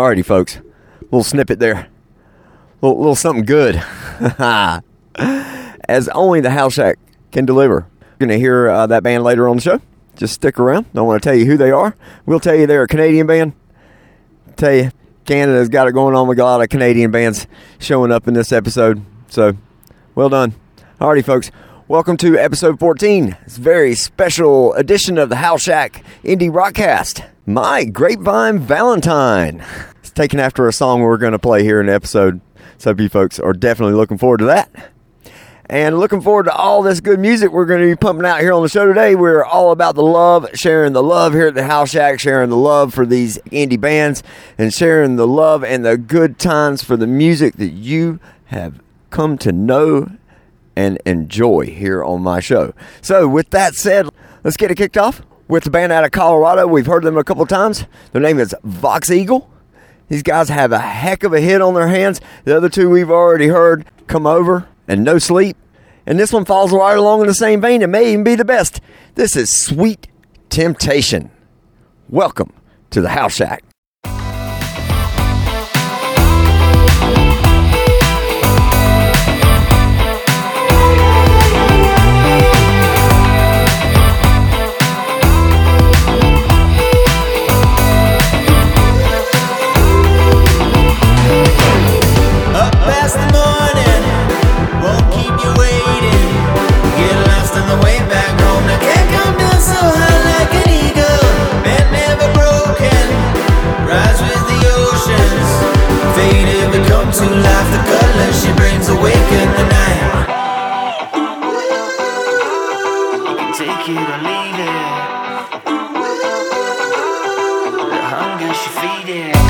Alrighty, folks. Little snippet there. Little, little something good. As only the House Shack can deliver. You're going to hear uh, that band later on the show. Just stick around. Don't want to tell you who they are. We'll tell you they're a Canadian band. Tell you, Canada's got it going on. We got a lot of Canadian bands showing up in this episode. So, well done. Alrighty, folks. Welcome to episode 14. It's a very special edition of the House Shack Indie Rockcast. My Grapevine Valentine. It's taken after a song we're going to play here in the episode. So, you folks are definitely looking forward to that. And looking forward to all this good music we're going to be pumping out here on the show today. We're all about the love, sharing the love here at the House Shack, sharing the love for these indie bands, and sharing the love and the good times for the music that you have come to know and enjoy here on my show. So, with that said, let's get it kicked off with the band out of Colorado. We've heard them a couple times. Their name is Vox Eagle. These guys have a heck of a hit on their hands. The other two we've already heard, Come Over and No Sleep. And this one falls right along in the same vein. It may even be the best. This is Sweet Temptation. Welcome to the House Shack. The hunger she feed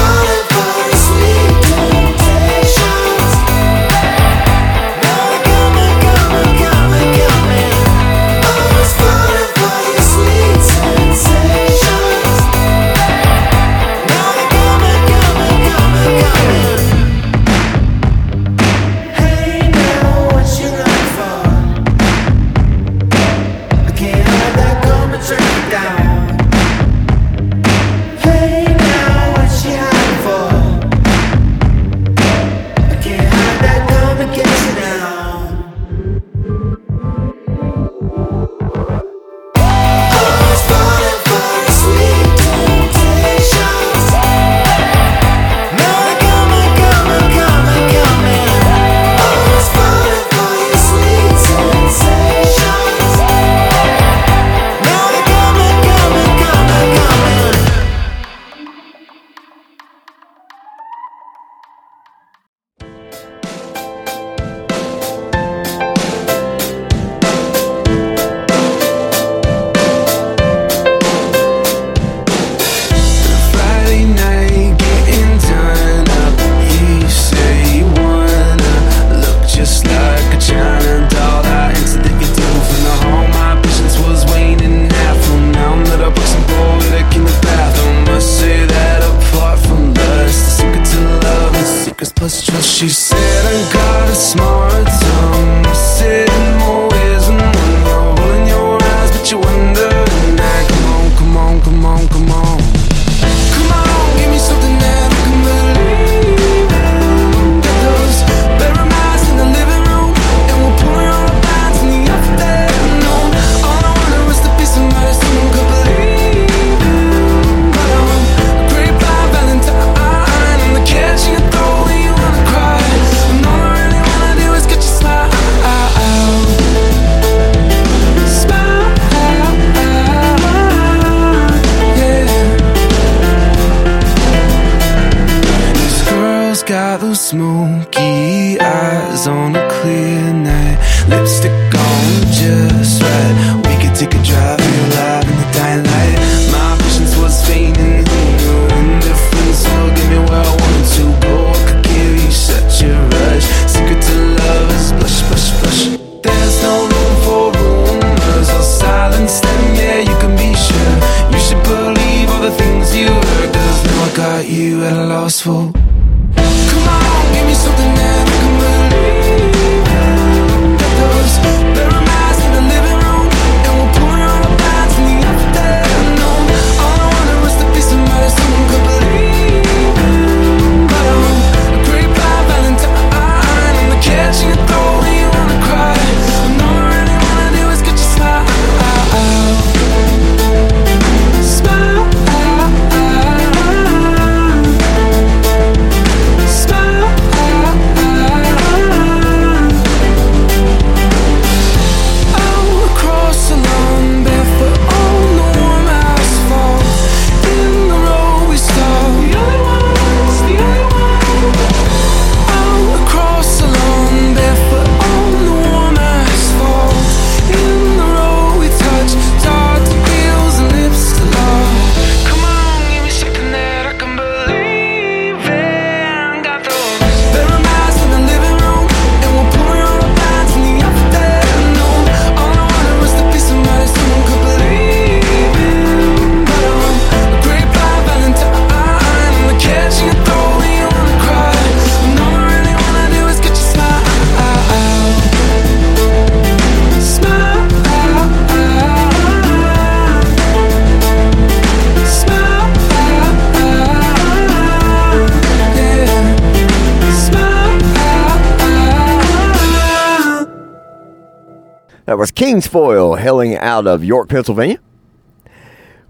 was Kingsfoil hailing out of York, Pennsylvania.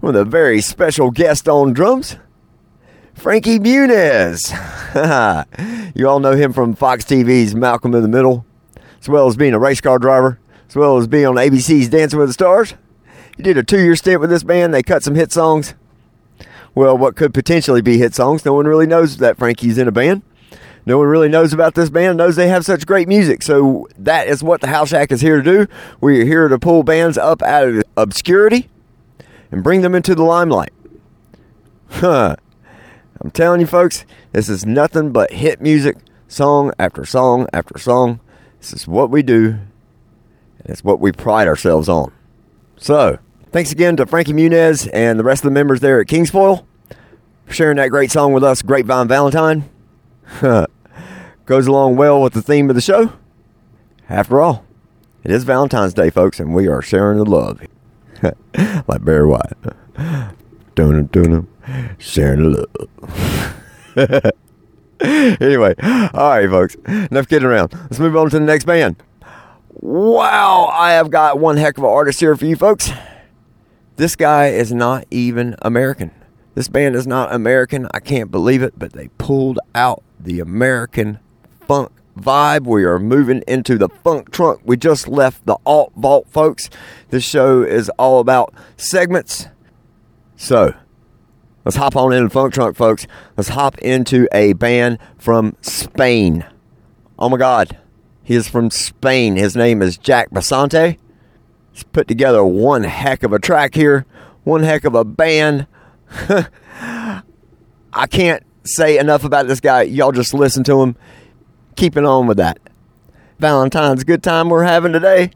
With a very special guest on drums, Frankie Muniz. you all know him from Fox TV's Malcolm in the Middle, as well as being a race car driver, as well as being on ABC's Dancing with the Stars. He did a two year stint with this band. They cut some hit songs. Well, what could potentially be hit songs. No one really knows that Frankie's in a band. No one really knows about this band, knows they have such great music. So that is what the House Shack is here to do. We're here to pull bands up out of obscurity and bring them into the limelight. Huh. I'm telling you, folks, this is nothing but hit music, song after song after song. This is what we do, and it's what we pride ourselves on. So, thanks again to Frankie Muniz and the rest of the members there at Kingsfoil for sharing that great song with us, Grapevine Valentine. Goes along well with the theme of the show. After all, it is Valentine's Day, folks, and we are sharing the love. like Barry White. Dun dun sharing the love. anyway, all right, folks. Enough kidding around. Let's move on to the next band. Wow, I have got one heck of an artist here for you folks. This guy is not even American. This band is not American. I can't believe it, but they pulled out the American funk vibe. We are moving into the funk trunk. We just left the alt vault, folks. This show is all about segments. So, let's hop on into the funk trunk, folks. Let's hop into a band from Spain. Oh my God. He is from Spain. His name is Jack Basante. He's put together one heck of a track here, one heck of a band. I can't say enough about this guy. Y'all just listen to him. Keeping on with that. Valentine's good time we're having today.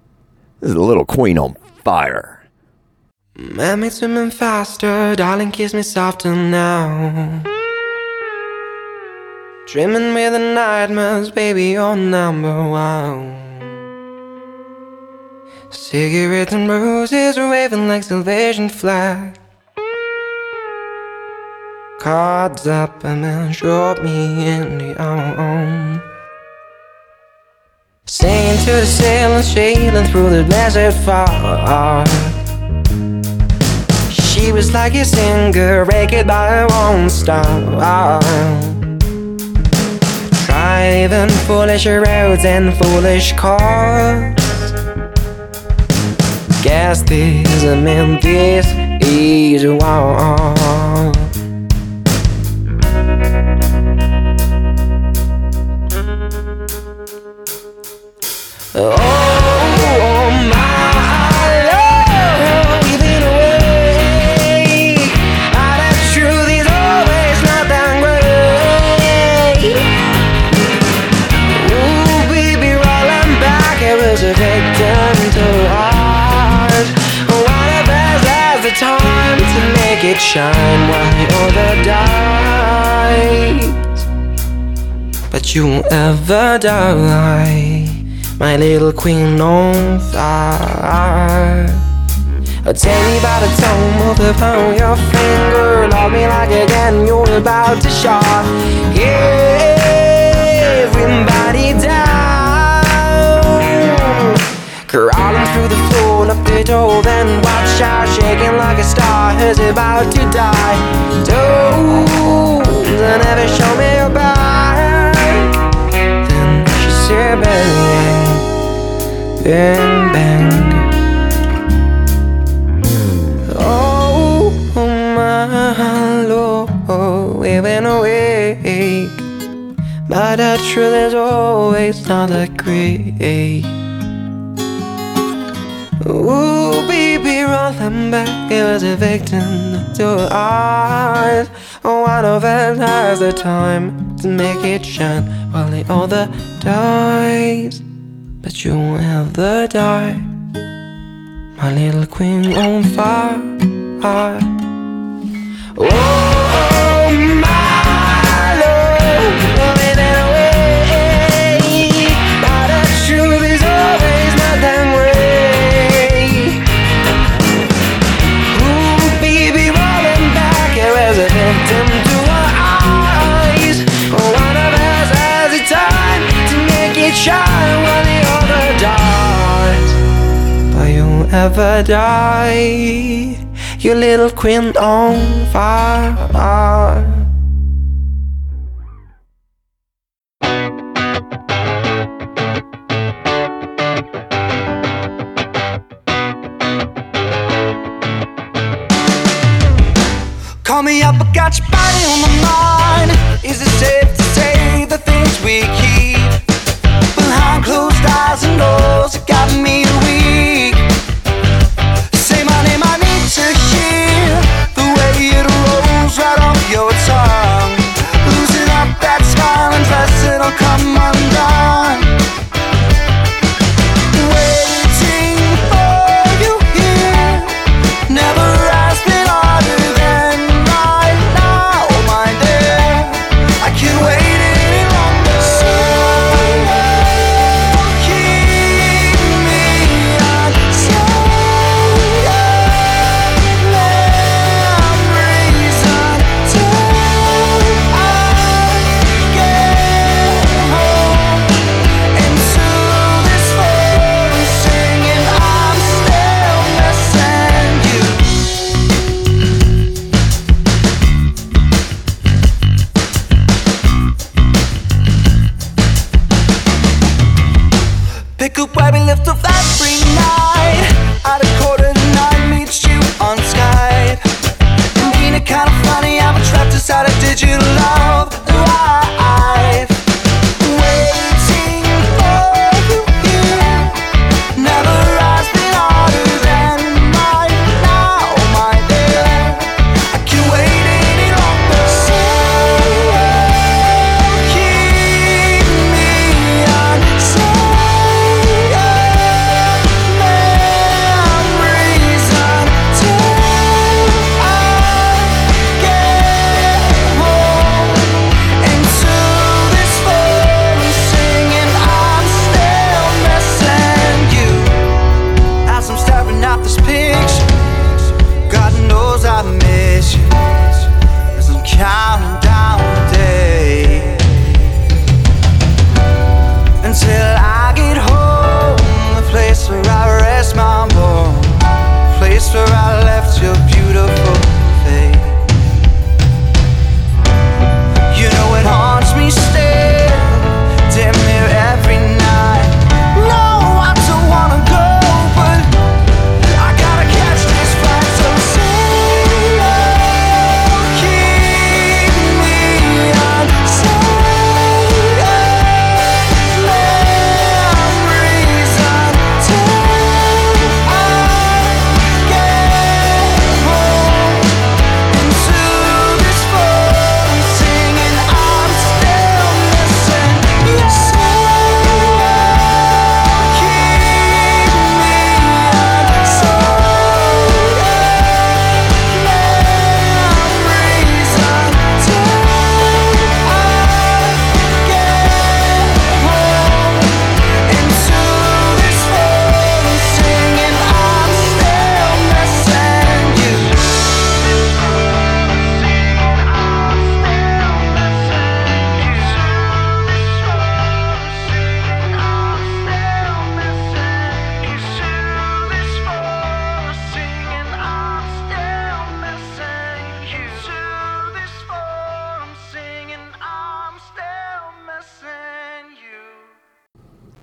This is a little queen on fire. Man makes women faster, darling, kiss me softer now. Dreaming with the nightmares, baby, you're number one. Cigarettes and roses are waving like Salvation flag. Cards up and then drop me in the arm. Singing to the sailing, sailing through the desert far. She was like a singer, ragged by one star. Driving foolish roads and foolish cars. Guess this meant this is war. It shine while the other dies. But you won't ever die, my little queen on fire. Take me by the tongue, move upon your finger, love me like again you're about to shock. Everybody down, crawling through the floor, up the door, then watch out, shaking like a star, who's about to die. Don't never show me your back. Then she said, bang, bang, bang. Oh, my Lord, we've been awake. But the truth is always not that great. Ooh, baby, rolling back, it was a victim to ours. One of us has the time to make it shine while the other dies. But you won't ever die, my little queen on fire. Oh, oh. Ever die, you little queen on fire. Call me up, I got your body on my mind. Is it safe to say the things we keep behind closed eyes and doors? It got me weak. Smile and dressing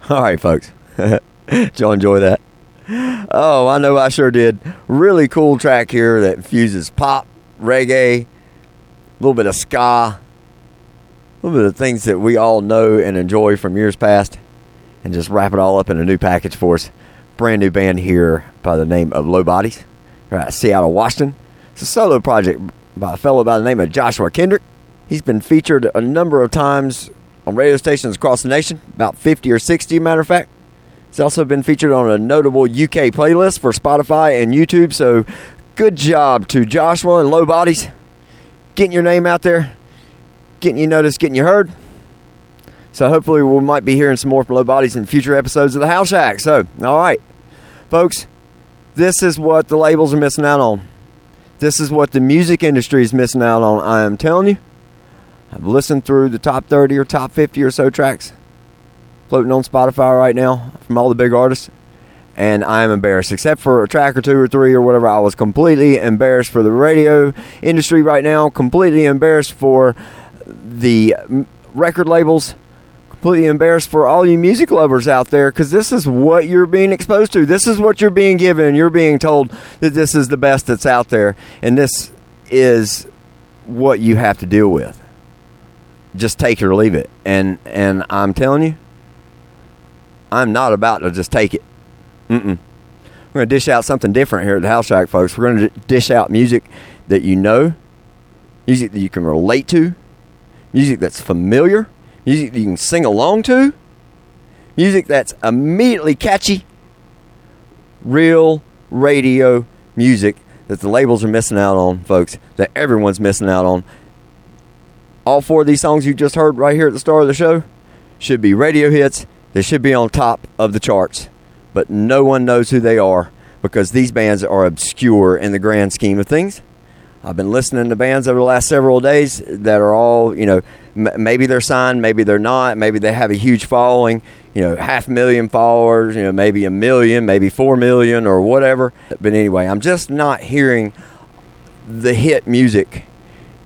All right, folks. Did y'all enjoy that? Oh, I know I sure did. Really cool track here that fuses pop, reggae, a little bit of ska, a little bit of things that we all know and enjoy from years past, and just wrap it all up in a new package for us. Brand new band here by the name of Low Bodies, of Seattle, Washington. It's a solo project by a fellow by the name of Joshua Kendrick. He's been featured a number of times on radio stations across the nation, about 50 or 60, matter of fact. It's also been featured on a notable UK playlist for Spotify and YouTube. So, good job to Joshua and Low Bodies getting your name out there, getting you noticed, getting you heard. So, hopefully, we might be hearing some more from Low Bodies in future episodes of the House Shack. So, all right, folks, this is what the labels are missing out on. This is what the music industry is missing out on. I am telling you. I've listened through the top 30 or top 50 or so tracks floating on Spotify right now from all the big artists. And I am embarrassed, except for a track or two or three or whatever. I was completely embarrassed for the radio industry right now, completely embarrassed for the record labels, completely embarrassed for all you music lovers out there because this is what you're being exposed to. This is what you're being given. You're being told that this is the best that's out there, and this is what you have to deal with. Just take it or leave it. And and I'm telling you, I'm not about to just take it. Mm-mm. We're going to dish out something different here at the House Shack, folks. We're going to dish out music that you know, music that you can relate to, music that's familiar, music that you can sing along to, music that's immediately catchy, real radio music that the labels are missing out on, folks, that everyone's missing out on. All four of these songs you just heard right here at the start of the show should be radio hits. They should be on top of the charts, but no one knows who they are because these bands are obscure in the grand scheme of things. I've been listening to bands over the last several days that are all, you know, m- maybe they're signed, maybe they're not, maybe they have a huge following, you know, half a million followers, you know, maybe a million, maybe four million or whatever. But anyway, I'm just not hearing the hit music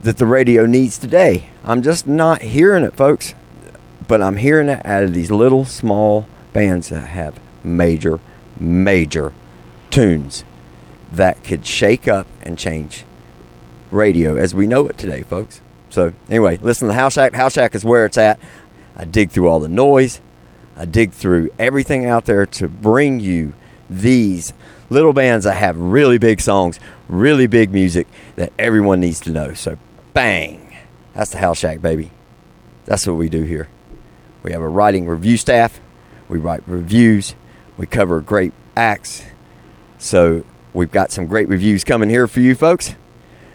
that the radio needs today. I'm just not hearing it, folks. But I'm hearing it out of these little small bands that have major, major tunes that could shake up and change radio as we know it today, folks. So anyway, listen to House Shack. House Shack is where it's at. I dig through all the noise. I dig through everything out there to bring you these little bands that have really big songs, really big music that everyone needs to know. So bang. That's the House Shack, baby. That's what we do here. We have a writing review staff. We write reviews. We cover great acts. So we've got some great reviews coming here for you folks.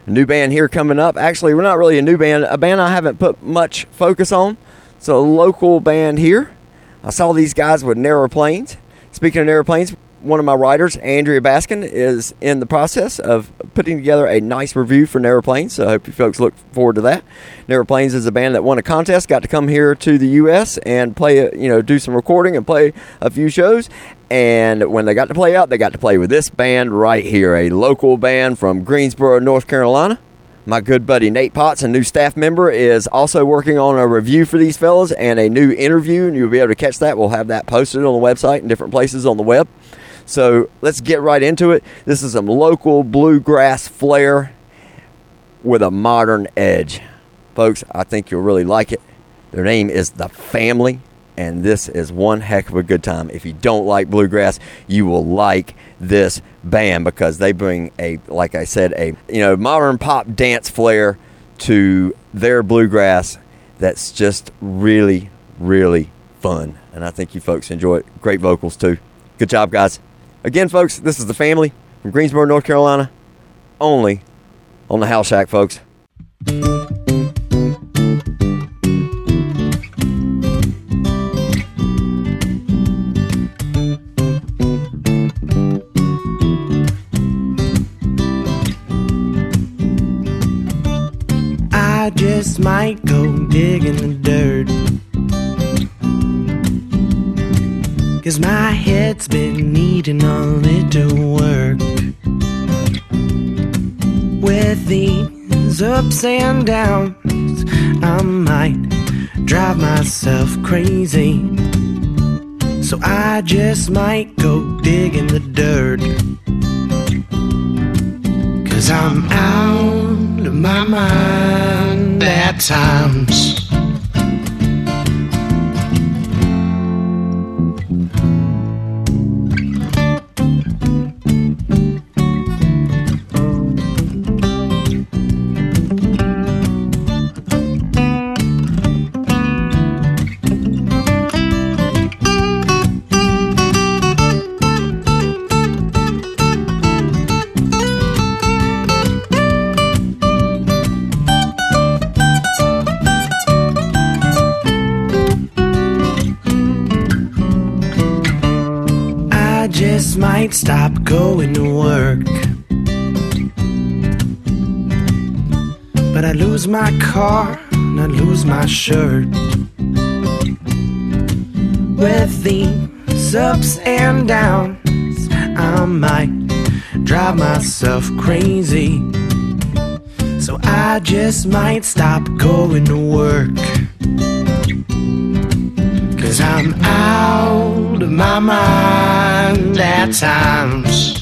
A new band here coming up. Actually, we're not really a new band. A band I haven't put much focus on. It's a local band here. I saw these guys with Narrow Plains. Speaking of Narrow Plains, one of my writers, Andrea Baskin, is in the process of putting together a nice review for Narrow Plains. So I hope you folks look forward to that. Narrow Plains is a band that won a contest, got to come here to the U.S. and play, you know, do some recording and play a few shows. And when they got to play out, they got to play with this band right here, a local band from Greensboro, North Carolina. My good buddy Nate Potts, a new staff member, is also working on a review for these fellas and a new interview, and you'll be able to catch that. We'll have that posted on the website and different places on the web. So let's get right into it. This is some local bluegrass flair with a modern edge. Folks, I think you'll really like it. Their name is The Family, and this is one heck of a good time. If you don't like bluegrass, you will like this band because they bring a, like I said, a you know modern pop dance flair to their bluegrass. That's just really, really fun, and I think you folks enjoy it. Great vocals too. Good job, guys. Again, folks, this is the family from Greensboro, North Carolina, only on the House Shack, folks. I just might go dig in the dirt. Cause my needing a little work. With these ups and downs, I might drive myself crazy. So I just might go dig in the dirt. Cause I'm out of my mind at times. My car and I lose my shirt. With these ups and downs, I might drive myself crazy. So I just might stop going to work. Cause I'm out of my mind at times.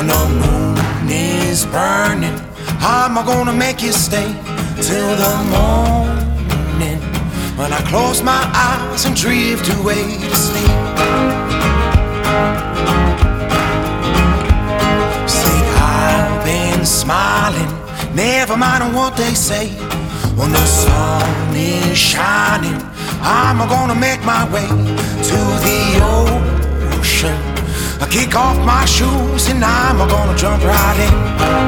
When the moon is burning, how am I gonna make it stay till the morning? When I close my eyes and drift away to sleep. See, I've been smiling, never mind what they say. When the sun is shining, I'm gonna make my way to the ocean. I kick off my shoes and I'm gonna jump right in.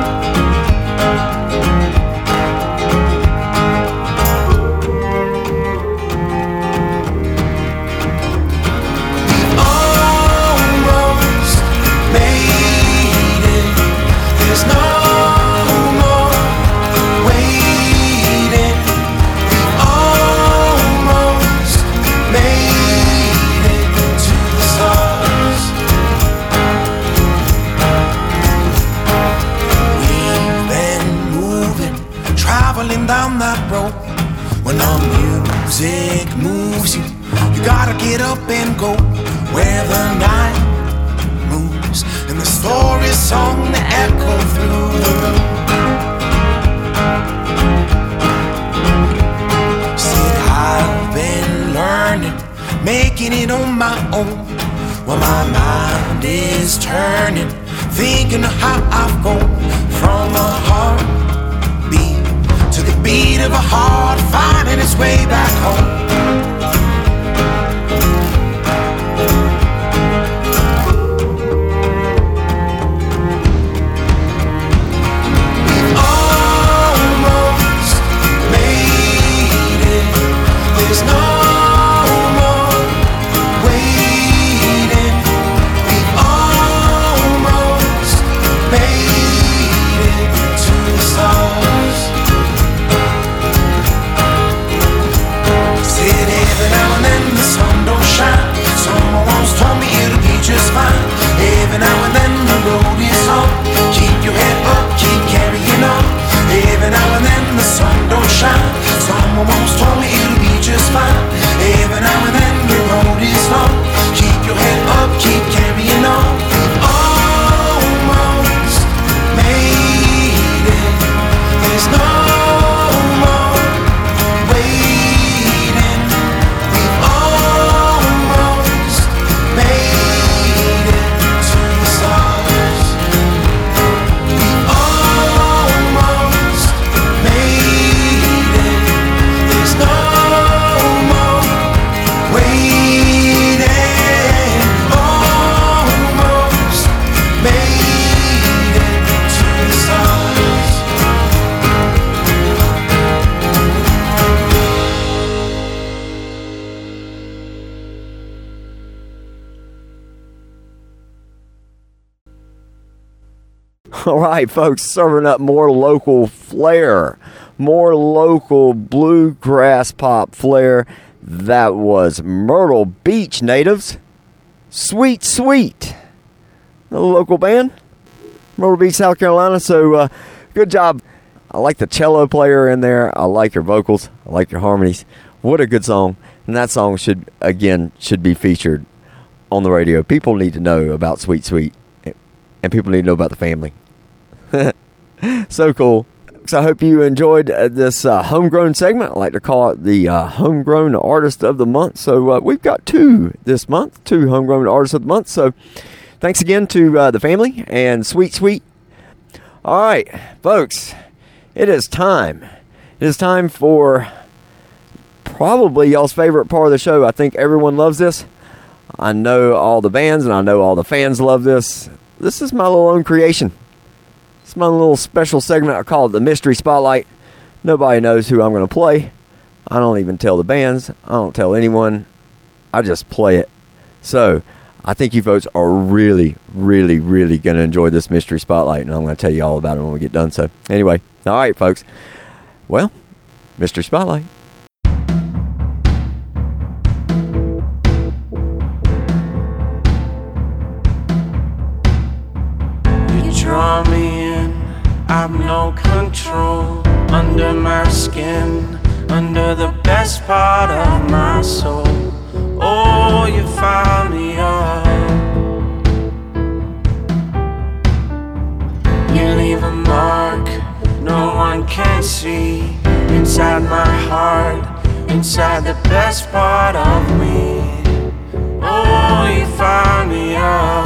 On down that road. When the music moves you, you gotta get up and go where the night moves and the story's song that echo through the room. Said I've been learning, making it on my own. While my mind is turning, thinking of how I've gone from a the beat of a heart finding its way back home. Almost made it. There's no Every now and then the sun don't shine. Someone once told me it'll be just fine. Every now and then the road is long. Keep your head All right, folks, serving up more local flair, more local bluegrass pop flair. That was Myrtle Beach natives. Sweet, sweet. The local band, Myrtle Beach, South Carolina. So, uh, good job. I like the cello player in there. I like your vocals. I like your harmonies. What a good song. And that song should, again, should be featured on the radio. People need to know about Sweet, Sweet. And people need to know about the family so cool. So I hope you enjoyed uh, this uh, homegrown segment. I like to call it the uh, homegrown artist of the month. So uh, we've got two this month, two homegrown artists of the month. So thanks again to uh, the family and Sweet Sweet. All right, folks, it is time. It is time for probably y'all's favorite part of the show. I think everyone loves this. I know all the bands and I know all the fans love this. This is my little own creation. It's my little special segment. I call it the Mystery Spotlight. Nobody knows who I'm going to play. I don't even tell the bands. I don't tell anyone. I just play it. So I think you folks are really, really, really going to enjoy this Mystery Spotlight, and I'm going to tell you all about it when we get done. So anyway, all right, folks. Well, Mystery Spotlight. Control under my skin, under the best part of my soul. Oh, you found me up. You leave a mark no one can see inside my heart, inside the best part of me. Oh, you found me up.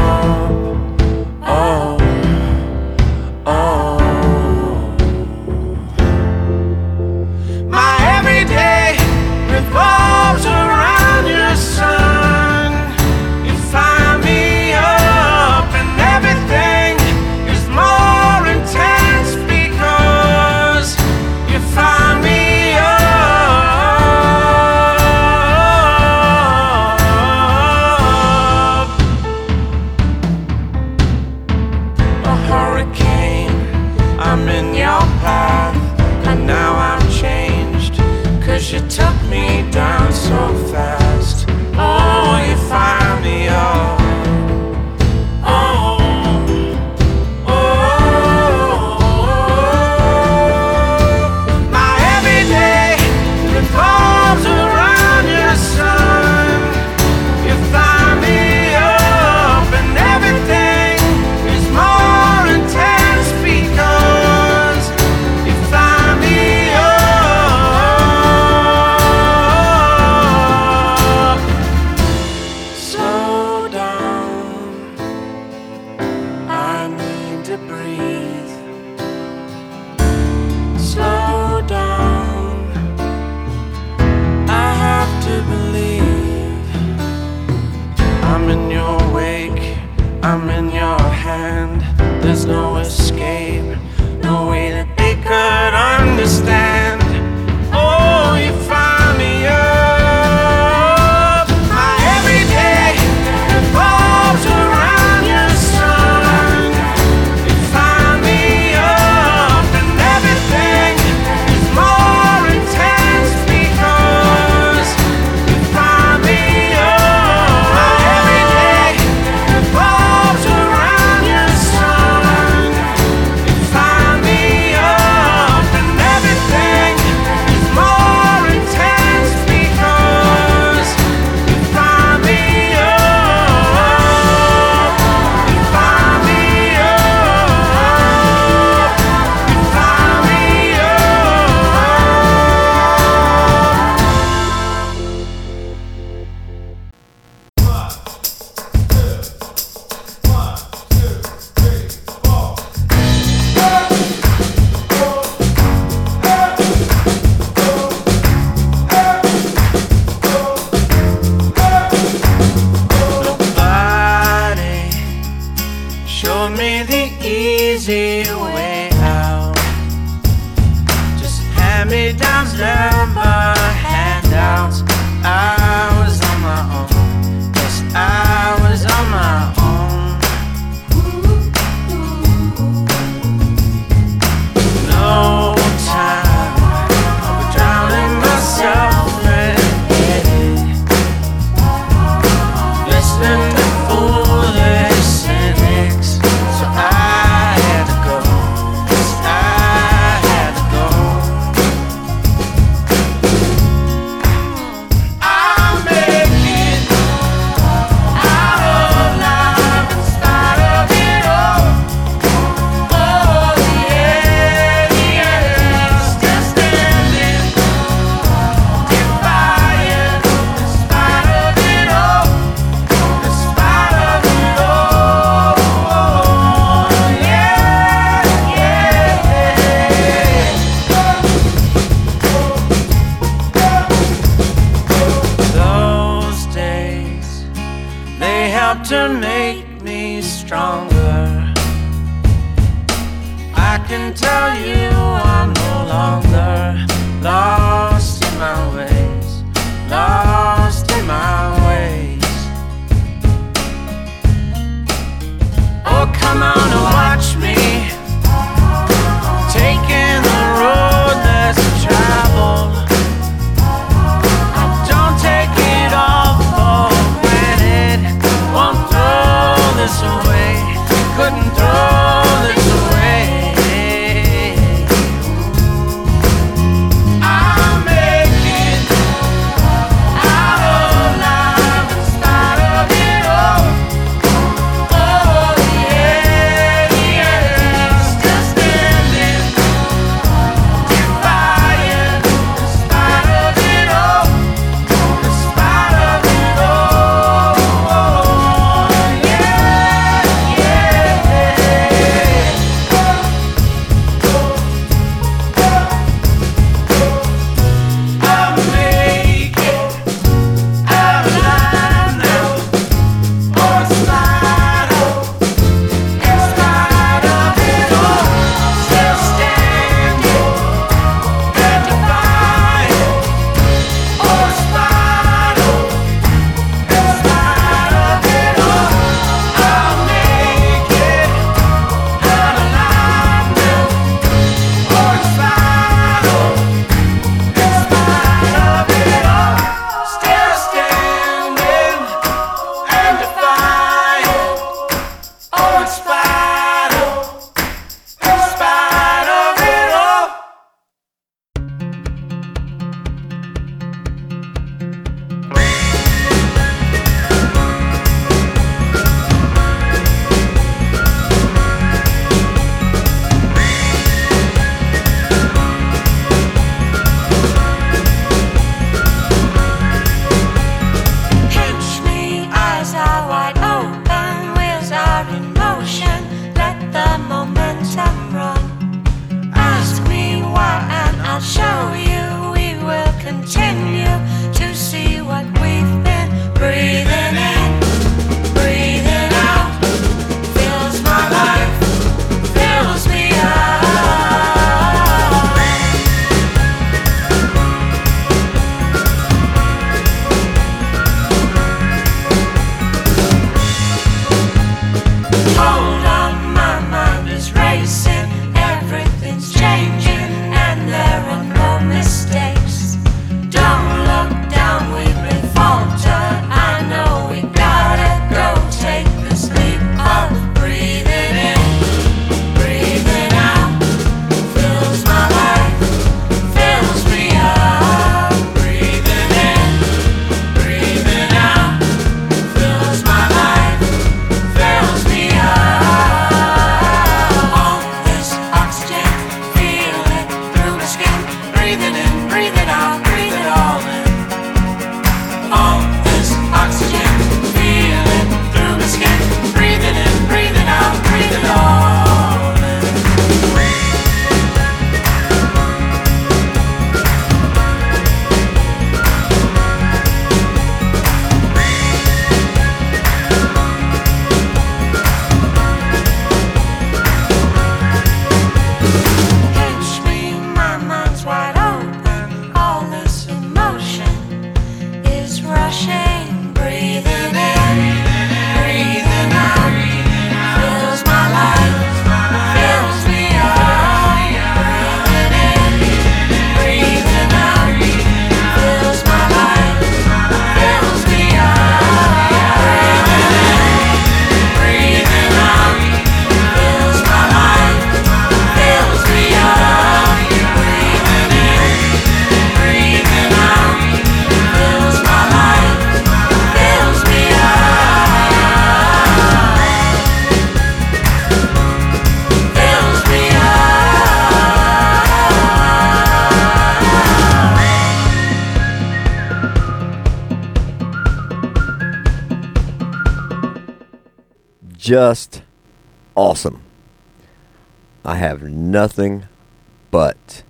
can tell you I'm no longer lost in my ways, lost in my ways. Oh, come on. Just awesome. I have nothing but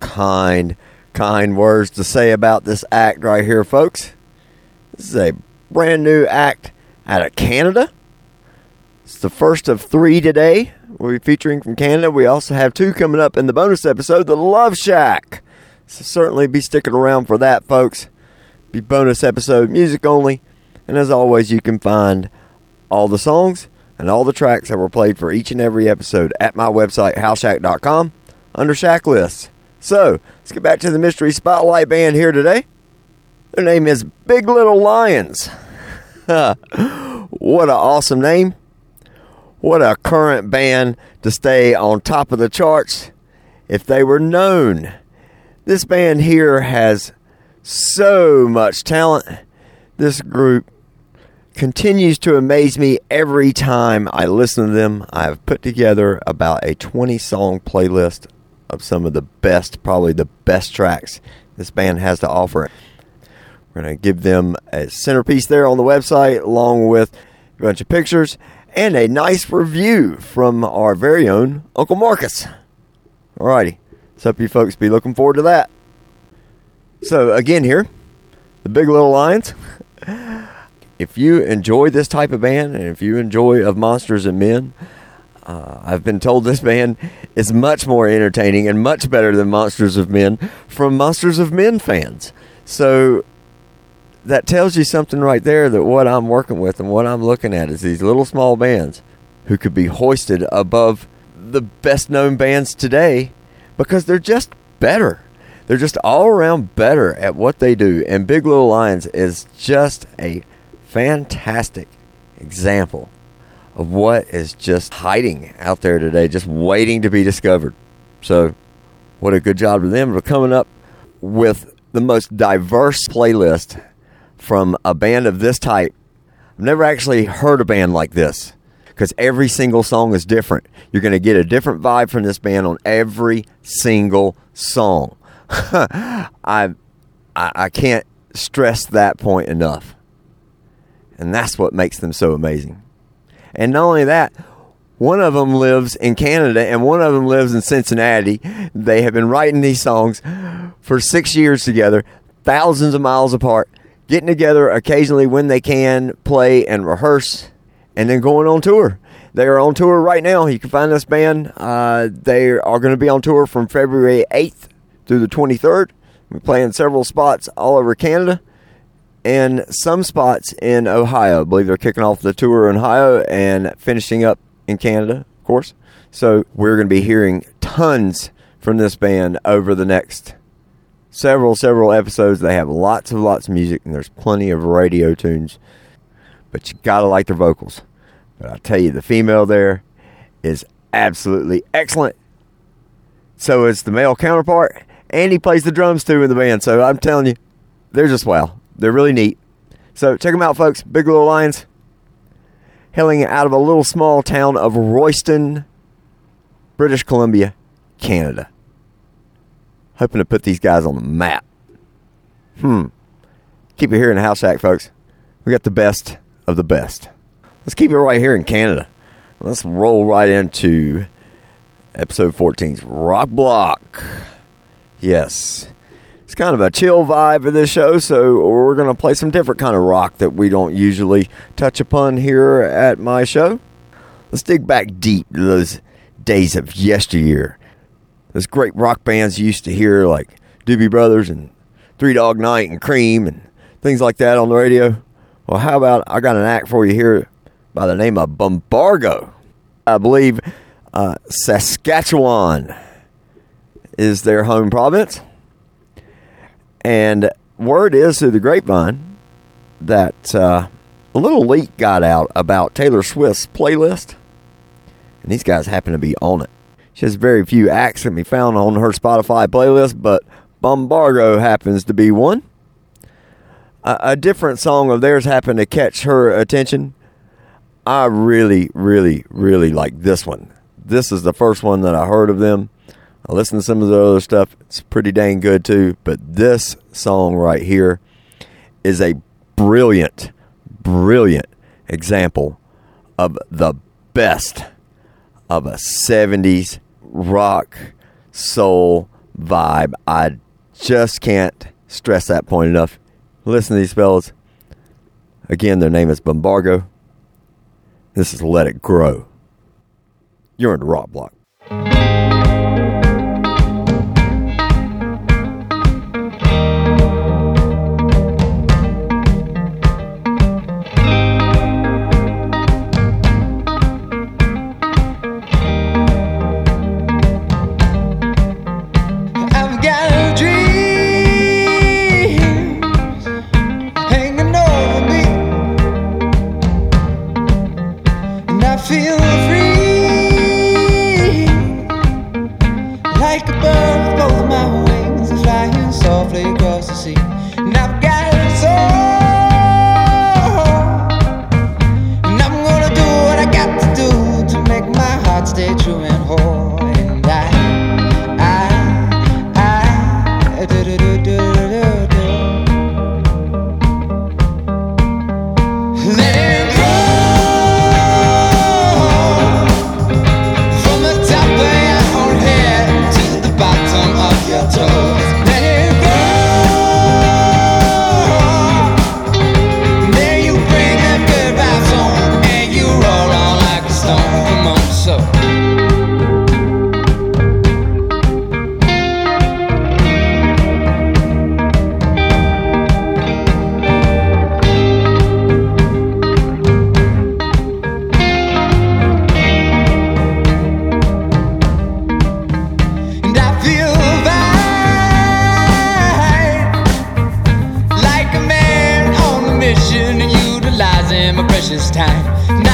kind, kind words to say about this act right here, folks. This is a brand new act out of Canada. It's the first of three today. We'll be featuring from Canada. We also have two coming up in the bonus episode, The Love Shack. So certainly be sticking around for that, folks. Be bonus episode, music only. And as always, you can find all the songs and all the tracks that were played for each and every episode at my website, howshack.com, under Shack Lists. So, let's get back to the Mystery Spotlight Band here today. Their name is Big Little Lions. what an awesome name. What a current band to stay on top of the charts if they were known. This band here has so much talent. This group continues to amaze me every time I listen to them. I've put together about a 20 song playlist of some of the best, probably the best tracks this band has to offer. We're going to give them a centerpiece there on the website, along with a bunch of pictures and a nice review from our very own Uncle Marcus. Alrighty, so hope you folks be looking forward to that. So, again, here, the Big Little Lions. if you enjoy this type of band and if you enjoy Of Monsters and Men, uh, I've been told this band is much more entertaining and much better than Monsters of Men from Monsters of Men fans. So that tells you something right there that what I'm working with and what I'm looking at is these little small bands who could be hoisted above the best known bands today because they're just better. They're just all around better at what they do. And Big Little Lions is just a fantastic example of what is just hiding out there today, just waiting to be discovered. So, what a good job of them for coming up with the most diverse playlist from a band of this type. I've never actually heard a band like this because every single song is different. You're going to get a different vibe from this band on every single song. I, I I can't stress that point enough. And that's what makes them so amazing. And not only that, one of them lives in Canada and one of them lives in Cincinnati. They have been writing these songs for six years together, thousands of miles apart, getting together occasionally when they can, play and rehearse, and then going on tour. They are on tour right now. You can find this band. Uh, they are going to be on tour from February 8th through the 23rd. We're playing several spots all over Canada and some spots in Ohio. I believe they're kicking off the tour in Ohio and finishing up in Canada, of course. So we're going to be hearing tons from this band over the next several, several episodes. They have lots of lots of music and there's plenty of radio tunes. But you gotta like their vocals. But I tell you, the female there is absolutely excellent. So is the male counterpart, and he plays the drums too in the band. So I'm telling you, they're just wow. They're really neat. So check them out, folks. Big Little Lions, hailing out of a little small town of Royston, British Columbia, Canada. Hoping to put these guys on the map. Hmm. Keep it here in the house shack, folks. We got the best of the best. Let's keep it right here in Canada. Let's roll right into episode 14's Rock Block. Yes. It's kind of a chill vibe of this show, so we're going to play some different kind of rock that we don't usually touch upon here at my show. Let's dig back deep to those days of yesteryear. Those great rock bands you used to hear, like Doobie Brothers and Three Dog Night and Cream and things like that on the radio. Well, how about I got an act for you here by the name of Bombargo. I believe uh, Saskatchewan is their home province. And word is through the grapevine that uh, a little leak got out about Taylor Swift's playlist. And these guys happen to be on it. She has very few acts can be found on her Spotify playlist, but Bombargo happens to be one. A, a different song of theirs happened to catch her attention. I really, really, really like this one. This is the first one that I heard of them. I listened to some of the other stuff. It's pretty dang good too. But this song right here is a brilliant, brilliant example of the best of a 70s rock soul vibe. I just can't stress that point enough. Listen to these fellas. Again, their name is Bombargo. This is Let It Grow. You're in the rock block. precious time.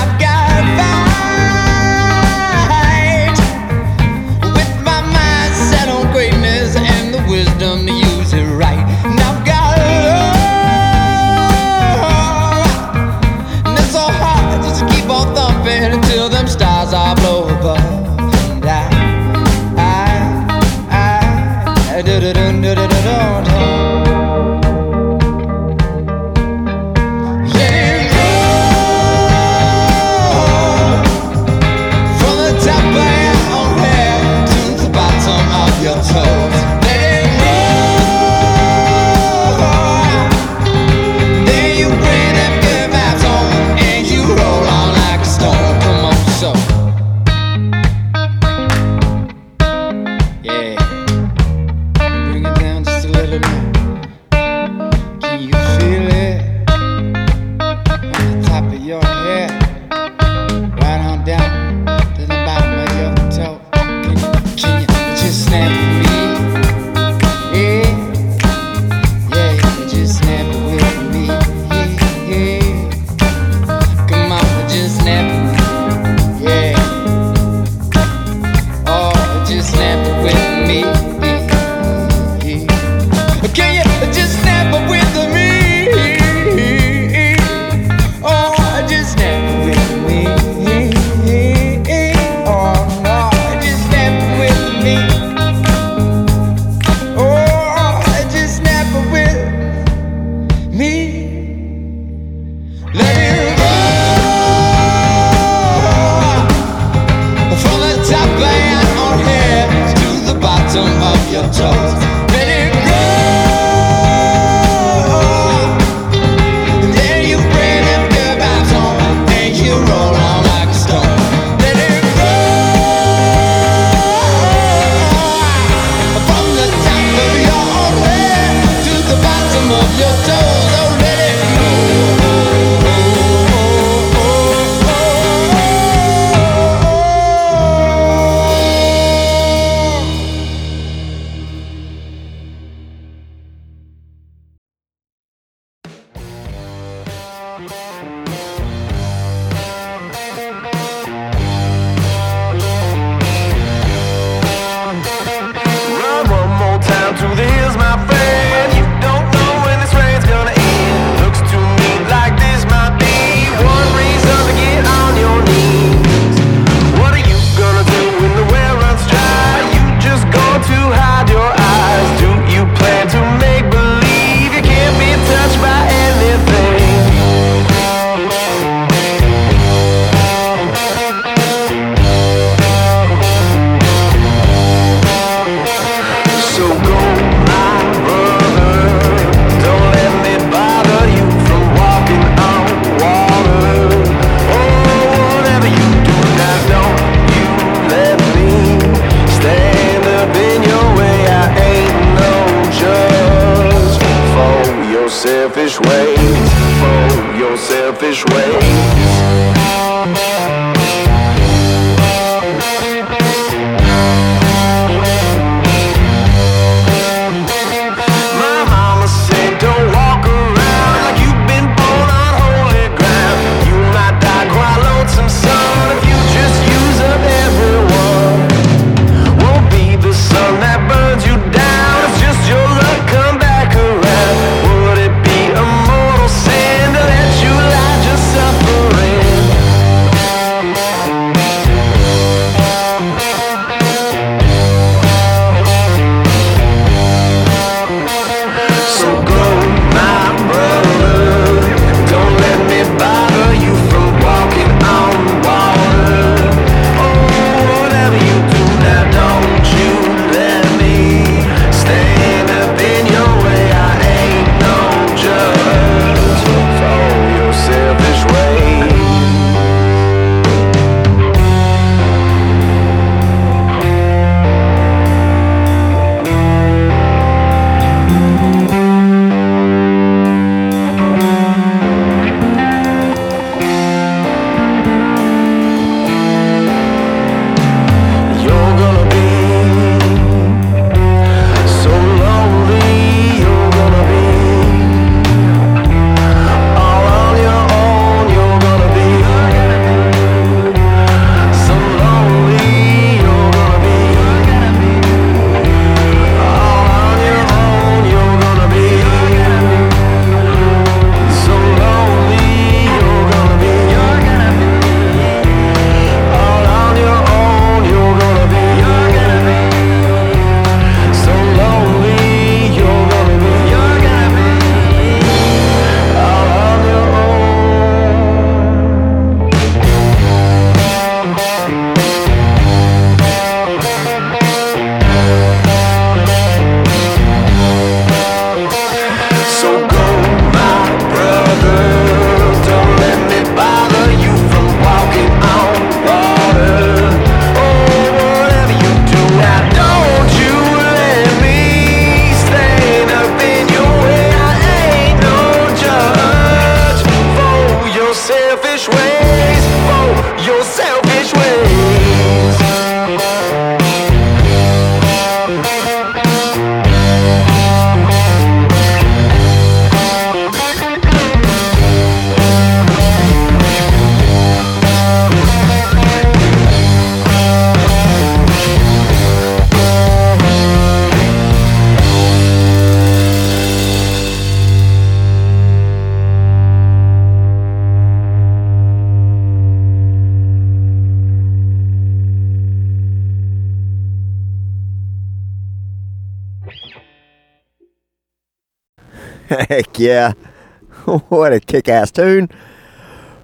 Yeah. what a kick ass tune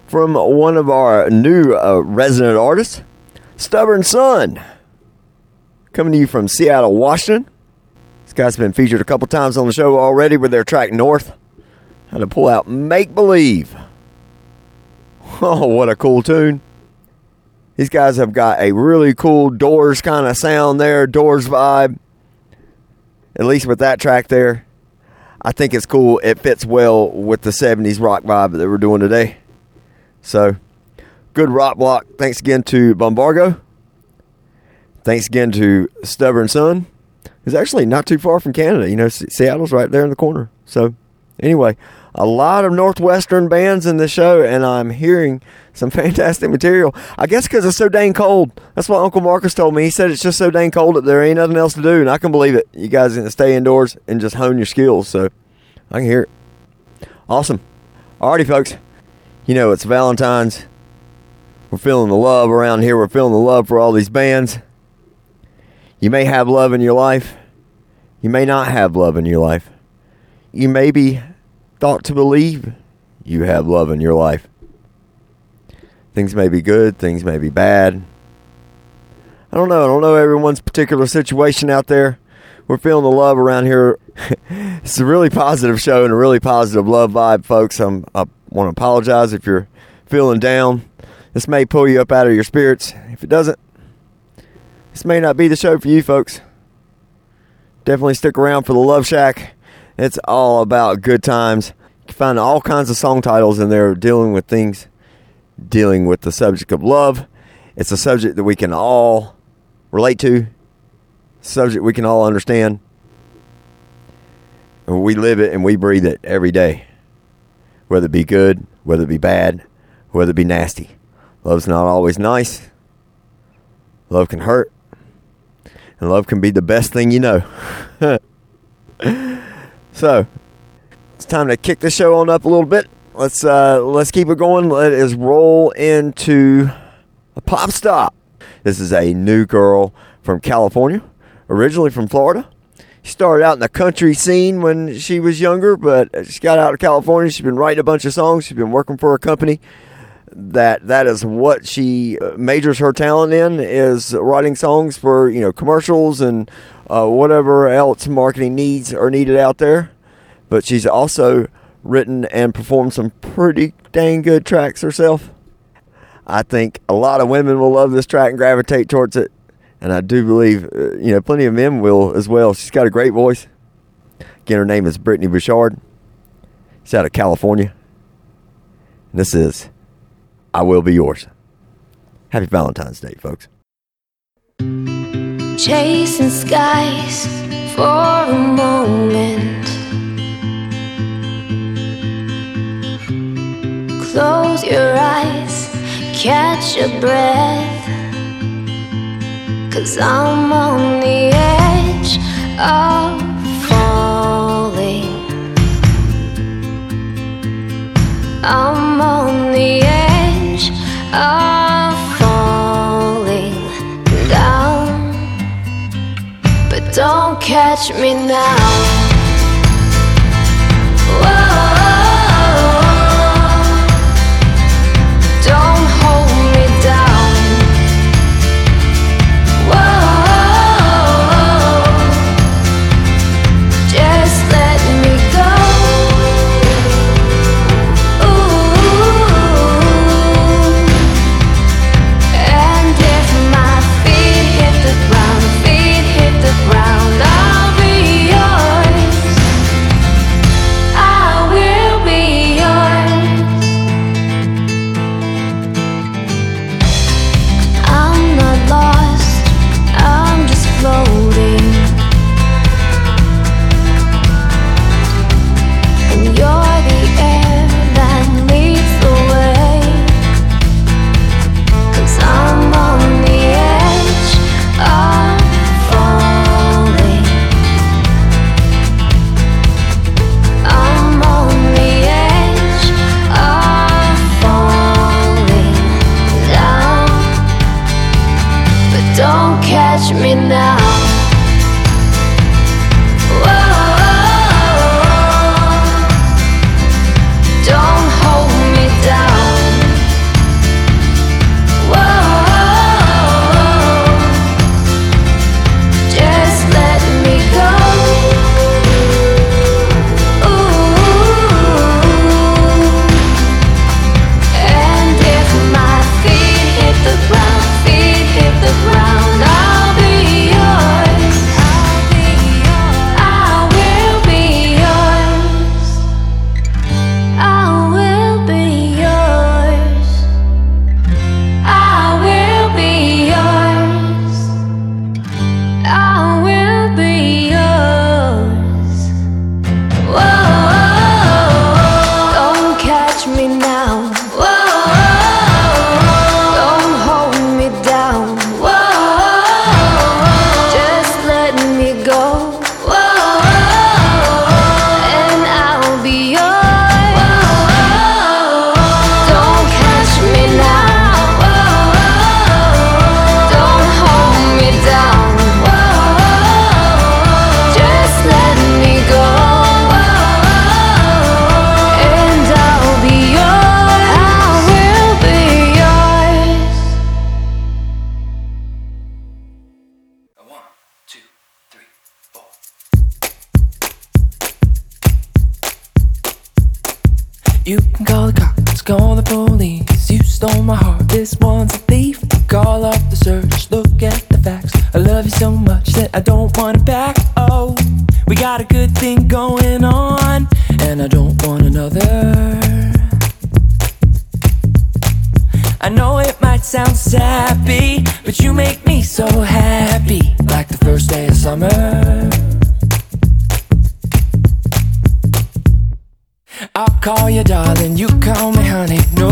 from one of our new uh, resident artists, Stubborn Son. Coming to you from Seattle, Washington. This guy's been featured a couple times on the show already with their track North. Had to pull out Make Believe. Oh, what a cool tune. These guys have got a really cool Doors kind of sound there, Doors vibe. At least with that track there. I think it's cool. It fits well with the 70s rock vibe that we're doing today. So, good rock block. Thanks again to Bombargo. Thanks again to Stubborn Son. It's actually not too far from Canada. You know, Seattle's right there in the corner. So, anyway, a lot of Northwestern bands in the show, and I'm hearing some fantastic material. I guess because it's so dang cold. That's what Uncle Marcus told me. He said it's just so dang cold that there ain't nothing else to do, and I can believe it. You guys can stay indoors and just hone your skills. So, I can hear it. Awesome. Alrighty, folks. You know, it's Valentine's. We're feeling the love around here. We're feeling the love for all these bands. You may have love in your life. You may not have love in your life. You may be thought to believe you have love in your life. Things may be good, things may be bad. I don't know. I don't know everyone's particular situation out there. We're feeling the love around here. it's a really positive show and a really positive love vibe, folks. I'm, I want to apologize if you're feeling down. This may pull you up out of your spirits. If it doesn't, this may not be the show for you, folks. Definitely stick around for the Love Shack It's all about good times. You can find all kinds of song titles in there dealing with things, dealing with the subject of love. It's a subject that we can all relate to, subject we can all understand. We live it and we breathe it every day, whether it be good, whether it be bad, whether it be nasty. Love's not always nice. Love can hurt. And love can be the best thing you know. so, it's time to kick the show on up a little bit. Let's uh, let's keep it going. Let us roll into a pop stop. This is a new girl from California, originally from Florida. She started out in the country scene when she was younger, but she got out of California. She's been writing a bunch of songs. She's been working for a company that that is what she uh, majors her talent in is writing songs for you know commercials and uh, whatever else marketing needs are needed out there. But she's also written and performed some pretty dang good tracks herself. I think a lot of women will love this track and gravitate towards it, and I do believe uh, you know plenty of men will as well. She's got a great voice. Again, her name is Brittany Bouchard. She's out of California. And this is I Will Be Yours. Happy Valentine's Day, folks. chasing skies for a moment. Close your eyes, catch your breath. Cause I'm on the edge of falling. I'm on the edge falling down. But don't catch me now. Call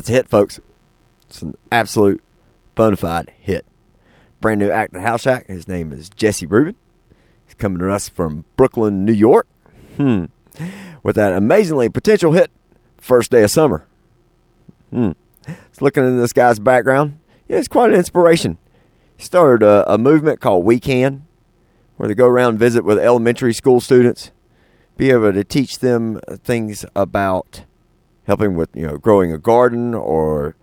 that's a hit, folks. It's an absolute bona fide hit. Brand new act at House Shack. His name is Jesse Ruben. He's coming to us from Brooklyn, New York. Hmm. With that amazingly potential hit, First Day of Summer. Hmm. Just looking into this guy's background, yeah, it's quite an inspiration. He started a, a movement called We Can, where they go around and visit with elementary school students, be able to teach them things about helping with you know growing a garden or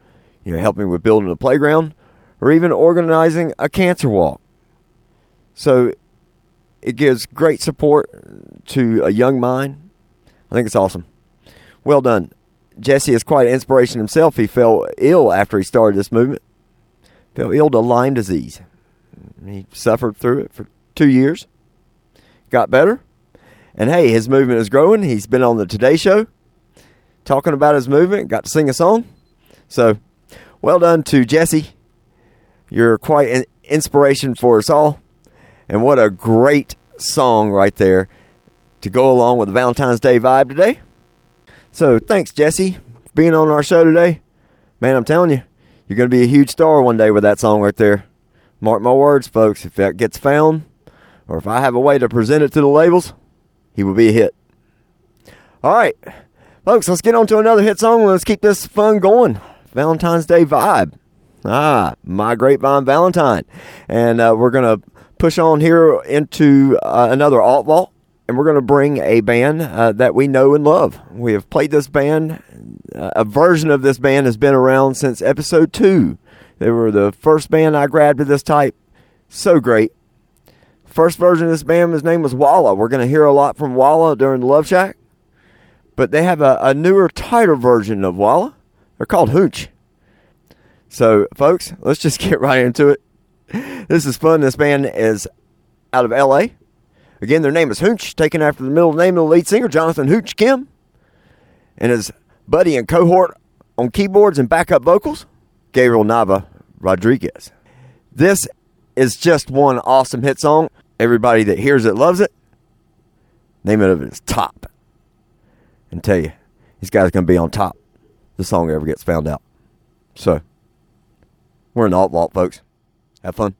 you know helping with building a playground or even organizing a cancer walk. So it gives great support to a young mind. I think it's awesome. Well done. Jesse is quite an inspiration himself. He fell ill after he started this movement. Fell ill to Lyme disease. He suffered through it for two years. Got better. And hey, his movement is growing. He's been on the Today Show talking about his movement, got to sing a song. So, well done to Jesse. You're quite an inspiration for us all. And what a great song right there to go along with the Valentine's Day vibe today. So, thanks, Jesse, for being on our show today. Man, I'm telling you, you're going to be a huge star one day with that song right there. Mark my words, folks. If that gets found, or if I have a way to present it to the labels, he will be a hit. All right. Folks, let's get on to another hit song. Let's keep this fun going. Valentine's Day vibe. Ah, My Grapevine Valentine. And uh, we're going to push on here into uh, another alt vault. And we're going to bring a band uh, that we know and love. We have played this band. Uh, a version of this band has been around since episode two. They were the first band I grabbed of this type. So great. First version of this band, his name was Walla. We're going to hear a lot from Walla during the Love Shack. But they have a, a newer, tighter version of Walla. They're called Hooch. So, folks, let's just get right into it. This is fun. This band is out of LA. Again, their name is Hooch, taken after the middle name of the lead singer, Jonathan Hooch Kim, and his buddy and cohort on keyboards and backup vocals, Gabriel Nava Rodriguez. This is just one awesome hit song. Everybody that hears it loves it. Name it of it is Top. And tell you, this guys going to be on top. The song ever gets found out. So, we're in the alt vault, folks. Have fun.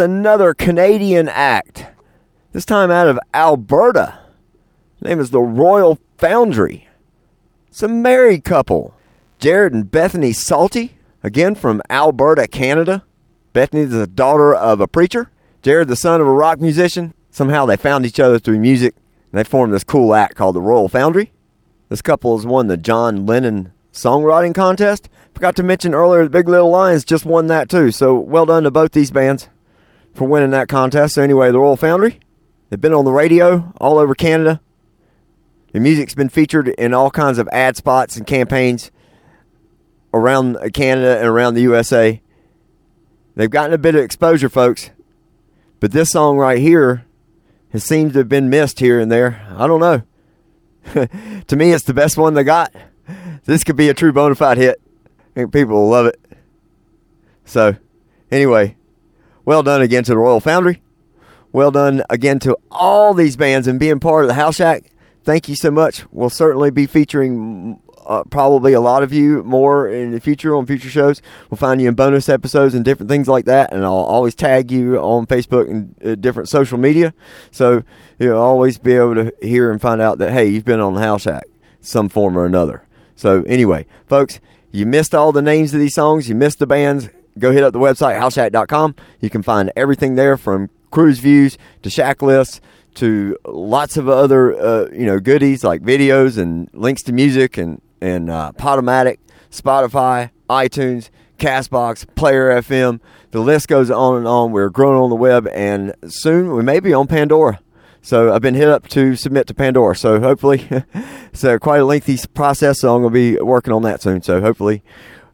Another Canadian act. This time out of Alberta. Name is the Royal Foundry. It's a married couple. Jared and Bethany Salte, again from Alberta, Canada. Bethany is the daughter of a preacher. Jared, the son of a rock musician. Somehow they found each other through music and they formed this cool act called the Royal Foundry. This couple has won the John Lennon Songwriting Contest. Forgot to mention earlier, the Big Little Lions just won that too. So well done to both these bands for winning that contest. So anyway, the Royal Foundry, they've been on the radio all over Canada. The music's been featured in all kinds of ad spots and campaigns around Canada and around the USA. They've gotten a bit of exposure, folks. But this song right here has seemed to have been missed here and there. I don't know. to me, it's the best one they got. This could be a true bona fide hit. I think people will love it. So, anyway, well done again to the Royal Foundry. Well done again to all these bands and being part of the House Shack. Thank you so much. We'll certainly be featuring uh, probably a lot of you more in the future on future shows. We'll find you in bonus episodes and different things like that. And I'll always tag you on Facebook and uh, different social media. So you'll always be able to hear and find out that, hey, you've been on the House Shack some form or another. So anyway, folks, you missed all the names of these songs. You missed the bands. Go hit up the website, houseshack.com. You can find everything there from cruise views to shack lists to lots of other uh, you know goodies like videos and links to music and and uh, Podomatic, Spotify, iTunes, Castbox, Player FM. The list goes on and on. We're growing on the web, and soon we may be on Pandora. So I've been hit up to submit to Pandora. So hopefully, uh, quite a lengthy process. So I'm going to be working on that soon. So hopefully,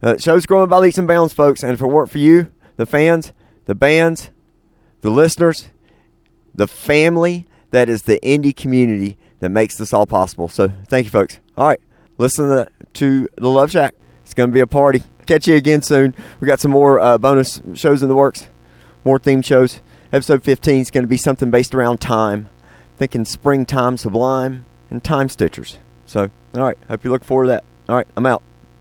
uh, show's growing by leaps and bounds, folks. And if it weren't for you, the fans, the bands, the listeners, the family that is the indie community that makes this all possible. So thank you, folks. All right, listen to, to the Love Shack. It's going to be a party. Catch you again soon. We got some more uh, bonus shows in the works, more theme shows. Episode 15 is going to be something based around time. Thinking springtime sublime and time stitchers. So, all right, hope you look forward to that. All right, I'm out.